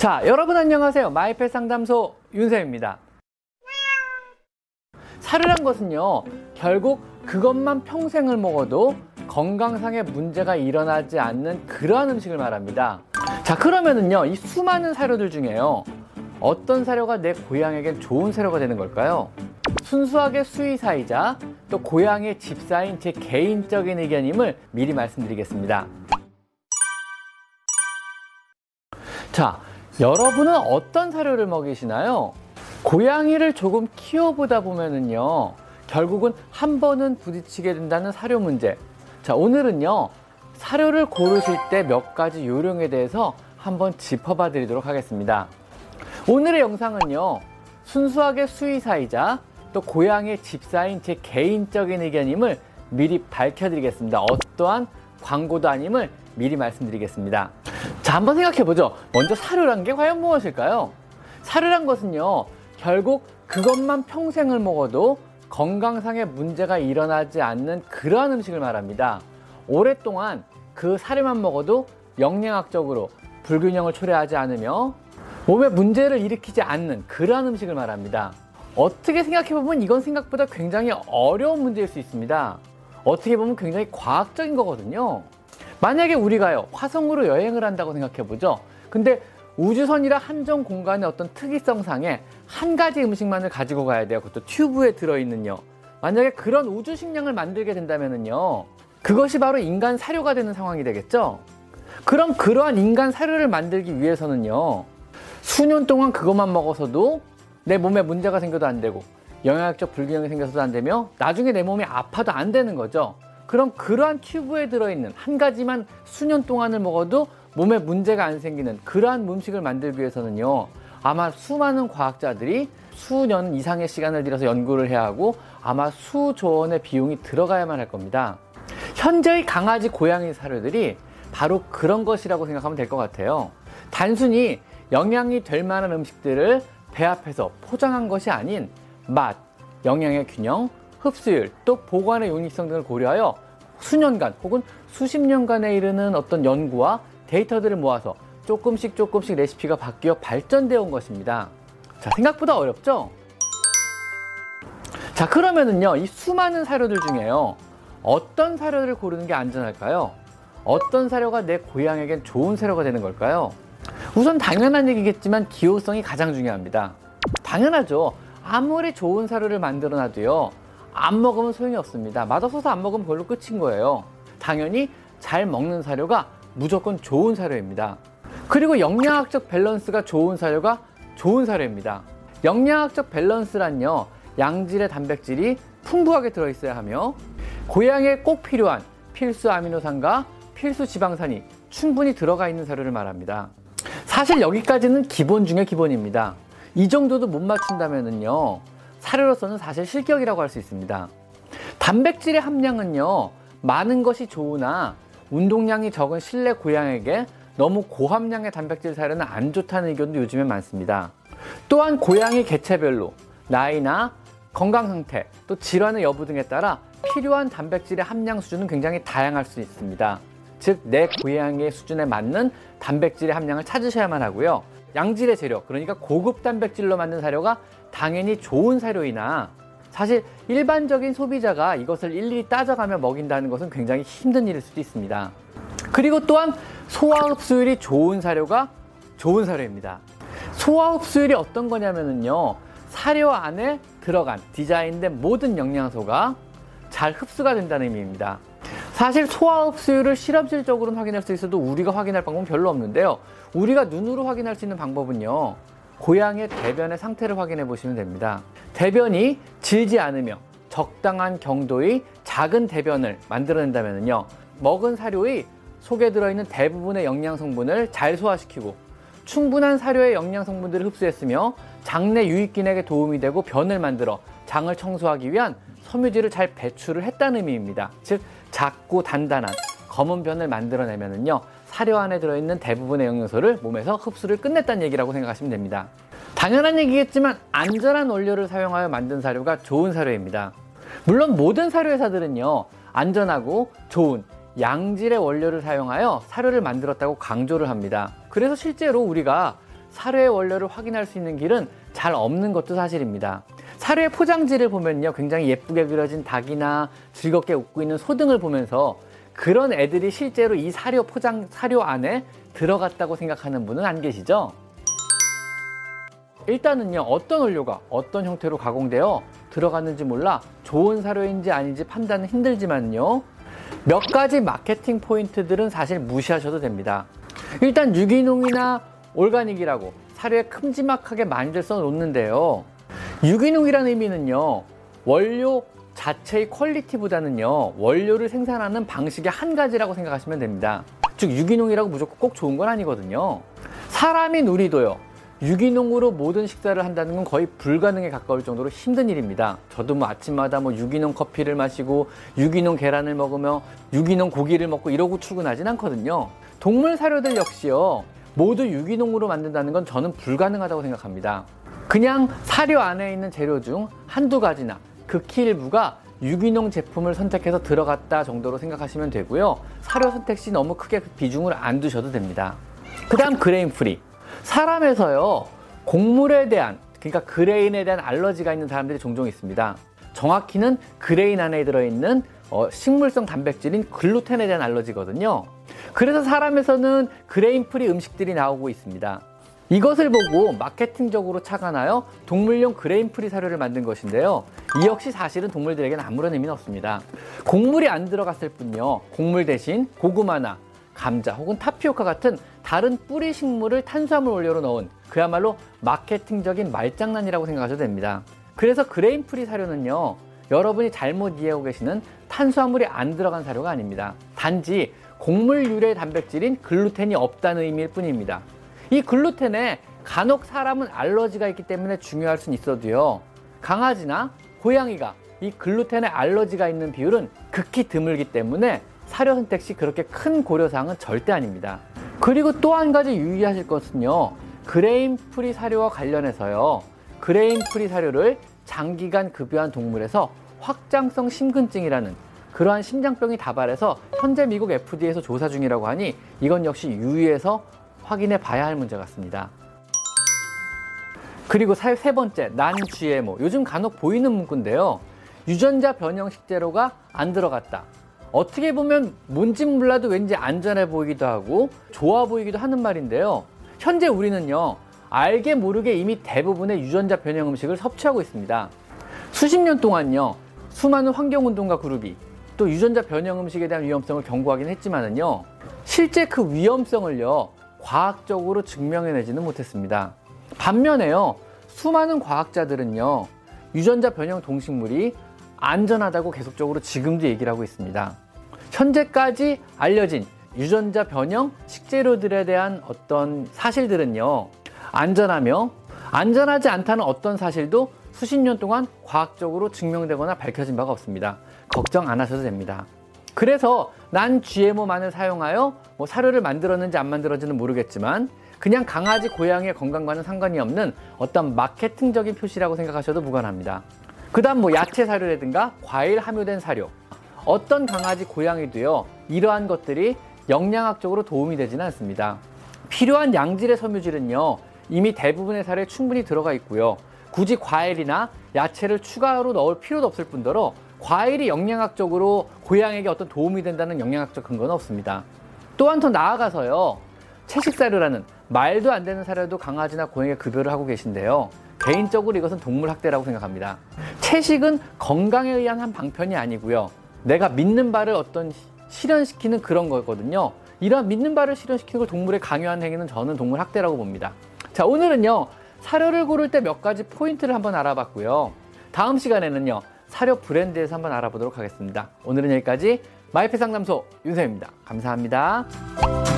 자, 여러분 안녕하세요. 마이펫 상담소 윤쌤입니다. 사료란 것은요, 결국 그것만 평생을 먹어도 건강상의 문제가 일어나지 않는 그러한 음식을 말합니다. 자, 그러면은요, 이 수많은 사료들 중에요, 어떤 사료가 내 고양에겐 좋은 사료가 되는 걸까요? 순수하게 수의사이자 또 고양이의 집사인 제 개인적인 의견임을 미리 말씀드리겠습니다. 자, 여러분은 어떤 사료를 먹이시나요? 고양이를 조금 키워보다 보면은요, 결국은 한 번은 부딪히게 된다는 사료 문제. 자, 오늘은요, 사료를 고르실 때 몇 가지 요령에 대해서 한번 짚어봐 드리도록 하겠습니다. 오늘의 영상은요, 순수하게 수의사이자 또 고양이의 집사인 제 개인적인 의견임을 미리 밝혀드리겠습니다. 어떠한 광고도 아님을 미리 말씀드리겠습니다. 자, 한번 생각해 보죠. 먼저 사료란 게 과연 무엇일까요? 사료란 것은요, 결국 그것만 평생을 먹어도 건강상의 문제가 일어나지 않는 그러한 음식을 말합니다. 오랫동안 그 사료만 먹어도 영양학적으로 불균형을 초래하지 않으며 몸에 문제를 일으키지 않는 그러한 음식을 말합니다. 어떻게 생각해보면 이건 생각보다 굉장히 어려운 문제일 수 있습니다. 어떻게 보면 굉장히 과학적인 거거든요. 만약에 우리가요, 화성으로 여행을 한다고 생각해 보죠. 근데 우주선이라 한정 공간의 어떤 특이성상에 한 가지 음식만을 가지고 가야 돼요. 그것도 튜브에 들어있는요. 만약에 그런 우주 식량을 만들게 된다면요. 그것이 바로 인간 사료가 되는 상황이 되겠죠? 그럼 그러한 인간 사료를 만들기 위해서는요. 수년 동안 그것만 먹어서도 내 몸에 문제가 생겨도 안 되고 영양학적 불균형이 생겨서도 안 되며 나중에 내 몸이 아파도 안 되는 거죠. 그럼 그러한 튜브에 들어있는 한 가지만 수년 동안을 먹어도 몸에 문제가 안 생기는 그러한 음식을 만들기 위해서는요. 아마 수많은 과학자들이 수년 이상의 시간을 들여서 연구를 해야 하고 아마 수조 원의 비용이 들어가야만 할 겁니다. 현재의 강아지, 고양이 사료들이 바로 그런 것이라고 생각하면 될 것 같아요. 단순히 영양이 될 만한 음식들을 배합해서 포장한 것이 아닌 맛, 영양의 균형, 흡수율, 또 보관의 용이성 등을 고려하여 수년간 혹은 수십 년간에 이르는 어떤 연구와 데이터들을 모아서 조금씩 조금씩 레시피가 바뀌어 발전되어 온 것입니다. 자, 생각보다 어렵죠? 자, 그러면은요, 이 수많은 사료들 중에요, 어떤 사료를 고르는 게 안전할까요? 어떤 사료가 내 고양에겐 좋은 사료가 되는 걸까요? 우선 당연한 얘기겠지만 기호성이 가장 중요합니다. 당연하죠. 아무리 좋은 사료를 만들어 놔도요, 안 먹으면 소용이 없습니다. 맛없어서 안 먹으면 별로 끝인 거예요. 당연히 잘 먹는 사료가 무조건 좋은 사료입니다. 그리고 영양학적 밸런스가 좋은 사료가 좋은 사료입니다. 영양학적 밸런스란요, 양질의 단백질이 풍부하게 들어있어야 하며, 고양이에 꼭 필요한 필수 아미노산과 필수 지방산이 충분히 들어가 있는 사료를 말합니다. 사실 여기까지는 기본 중의 기본입니다. 이 정도도 못 맞춘다면요, 사료로서는 사실 실격이라고 할 수 있습니다. 단백질의 함량은요, 많은 것이 좋으나 운동량이 적은 실내 고양에게 너무 고함량의 단백질 사료는 안 좋다는 의견도 요즘에 많습니다. 또한 고양이 개체별로 나이나 건강 상태, 또 질환의 여부 등에 따라 필요한 단백질의 함량 수준은 굉장히 다양할 수 있습니다. 즉, 내 고양이의 수준에 맞는 단백질의 함량을 찾으셔야만 하고요. 양질의 재료, 그러니까 고급 단백질로 만든 사료가 당연히 좋은 사료이나 사실 일반적인 소비자가 이것을 일일이 따져가며 먹인다는 것은 굉장히 힘든 일일 수도 있습니다. 그리고 또한 소화 흡수율이 좋은 사료가 좋은 사료입니다. 소화 흡수율이 어떤 거냐면요. 사료 안에 들어간 디자인된 모든 영양소가 잘 흡수가 된다는 의미입니다. 사실 소화 흡수율을 실험실적으로는 확인할 수 있어도 우리가 확인할 방법은 별로 없는데요. 우리가 눈으로 확인할 수 있는 방법은요. 고양이의 대변의 상태를 확인해 보시면 됩니다. 대변이 질지 않으며 적당한 경도의 작은 대변을 만들어낸다면요. 먹은 사료의 속에 들어있는 대부분의 영양 성분을 잘 소화시키고 충분한 사료의 영양 성분들을 흡수했으며 장내 유익균에게 도움이 되고 변을 만들어 장을 청소하기 위한 섬유질을 잘 배출을 했다는 의미입니다. 즉 작고 단단한 검은 변을 만들어내면은요 사료 안에 들어있는 대부분의 영양소를 몸에서 흡수를 끝냈다는 얘기라고 생각하시면 됩니다. 당연한 얘기겠지만 안전한 원료를 사용하여 만든 사료가 좋은 사료입니다. 물론 모든 사료 회사들은요 안전하고 좋은 양질의 원료를 사용하여 사료를 만들었다고 강조를 합니다. 그래서 실제로 우리가 사료의 원료를 확인할 수 있는 길은 잘 없는 것도 사실입니다. 사료의 포장지를 보면요. 굉장히 예쁘게 그려진 닭이나 즐겁게 웃고 있는 소 등을 보면서 그런 애들이 실제로 이 사료 포장, 사료 안에 들어갔다고 생각하는 분은 안 계시죠? 일단은요, 어떤 원료가 어떤 형태로 가공되어 들어갔는지 몰라 좋은 사료인지 아닌지 판단은 힘들지만요. 몇 가지 마케팅 포인트들은 사실 무시하셔도 됩니다. 일단 유기농이나 올가닉이라고 사료에 큼지막하게 많이들 써놓는데요. 유기농이라는 의미는요, 원료 자체의 퀄리티보다는요, 원료를 생산하는 방식의 한 가지라고 생각하시면 됩니다. 즉, 유기농이라고 무조건 꼭 좋은 건 아니거든요. 사람인 우리도요, 유기농으로 모든 식사를 한다는 건 거의 불가능에 가까울 정도로 힘든 일입니다. 저도 뭐 아침마다 뭐 유기농 커피를 마시고 유기농 계란을 먹으며 유기농 고기를 먹고 이러고 출근하진 않거든요. 동물 사료들 역시요. 모두 유기농으로 만든다는 건 저는 불가능하다고 생각합니다. 그냥 사료 안에 있는 재료 중 한두 가지나 극히 일부가 유기농 제품을 선택해서 들어갔다 정도로 생각하시면 되고요. 사료 선택 시 너무 크게 비중을 안 두셔도 됩니다. 그 다음 grain free. 사람에서요, 곡물에 대한, 그러니까 grain에 대한 알러지가 있는 사람들이 종종 있습니다. 정확히는 grain 안에 들어있는 어, 식물성 단백질인 글루텐에 대한 알러지거든요. 그래서 사람에서는 grain free 음식들이 나오고 있습니다. 이것을 보고 마케팅적으로 착안하여 동물용 grain free 사료를 만든 것인데요. 이 역시 사실은 동물들에게는 아무런 의미는 없습니다. 곡물이 안 들어갔을 뿐요. 곡물 대신 고구마나 감자 혹은 타피오카 같은 다른 뿌리 식물을 탄수화물 원료로 넣은 그야말로 마케팅적인 말장난이라고 생각하셔도 됩니다. 그래서 grain free 사료는요. 여러분이 잘못 이해하고 계시는 탄수화물이 안 들어간 사료가 아닙니다. 단지 곡물 유래 단백질인 글루텐이 없다는 의미일 뿐입니다. 이 글루텐에 간혹 사람은 알러지가 있기 때문에 중요할 수는 있어도요. 강아지나 고양이가 이 글루텐에 알러지가 있는 비율은 극히 드물기 때문에 사료 선택 시 그렇게 큰 고려사항은 절대 아닙니다. 그리고 또 한 가지 유의하실 것은요. grain free 사료와 관련해서요. grain free 사료를 장기간 급여한 동물에서 확장성 심근증이라는 그러한 심장병이 다발해서 현재 미국 FDA에서 조사 중이라고 하니 이건 역시 유의해서 확인해 봐야 할 문제 같습니다. 그리고 세 번째, non GMO. 요즘 간혹 보이는 문구인데요. 유전자 변형 식재료가 안 들어갔다. 어떻게 보면 뭔지 몰라도 왠지 안전해 보이기도 하고 좋아 보이기도 하는 말인데요. 현재 우리는요, 알게 모르게 이미 대부분의 유전자 변형 음식을 섭취하고 있습니다. 수십 년 동안요, 수많은 환경운동가 그룹이 또 유전자 변형 음식에 대한 위험성을 경고하긴 했지만은요, 실제 그 위험성을요, 과학적으로 증명해내지는 못했습니다. 반면에요, 수많은 과학자들은요, 유전자 변형 동식물이 안전하다고 계속적으로 지금도 얘기를 하고 있습니다. 현재까지 알려진 유전자 변형 식재료들에 대한 어떤 사실들은요, 안전하며 안전하지 않다는 어떤 사실도 수십 년 동안 과학적으로 증명되거나 밝혀진 바가 없습니다. 걱정 안 하셔도 됩니다. 그래서 난 GMO만을 사용하여 뭐 사료를 만들었는지 안 만들었는지는 모르겠지만 그냥 강아지, 고양이의 건강과는 상관이 없는 어떤 마케팅적인 표시라고 생각하셔도 무관합니다. 그 다음 뭐 야채 사료라든가 과일 함유된 사료 어떤 강아지 고양이도요 이러한 것들이 영양학적으로 도움이 되지는 않습니다 필요한 양질의 섬유질은요 이미 대부분의 사료에 충분히 들어가 있고요 굳이 과일이나 야채를 추가로 넣을 필요도 없을 뿐더러 과일이 영양학적으로 고양이에게 어떤 도움이 된다는 영양학적 근거는 없습니다 또한 더 나아가서요 채식 사료라는 말도 안 되는 사료도 강아지나 고양이에 급여를 하고 계신데요 개인적으로 이것은 동물 학대라고 생각합니다. 채식은 건강에 의한 한 방편이 아니고요. 내가 믿는 바를 어떤 실현시키는 그런 거거든요. 이런 믿는 바를 실현시키는 걸 동물에 강요하는 행위는 저는 동물 학대라고 봅니다. 자, 오늘은요. 사료를 고를 때 몇 가지 포인트를 한번 알아봤고요. 다음 시간에는요. 사료 브랜드에서 한번 알아보도록 하겠습니다. 오늘은 여기까지 마이페 상담소 윤세입니다. 감사합니다.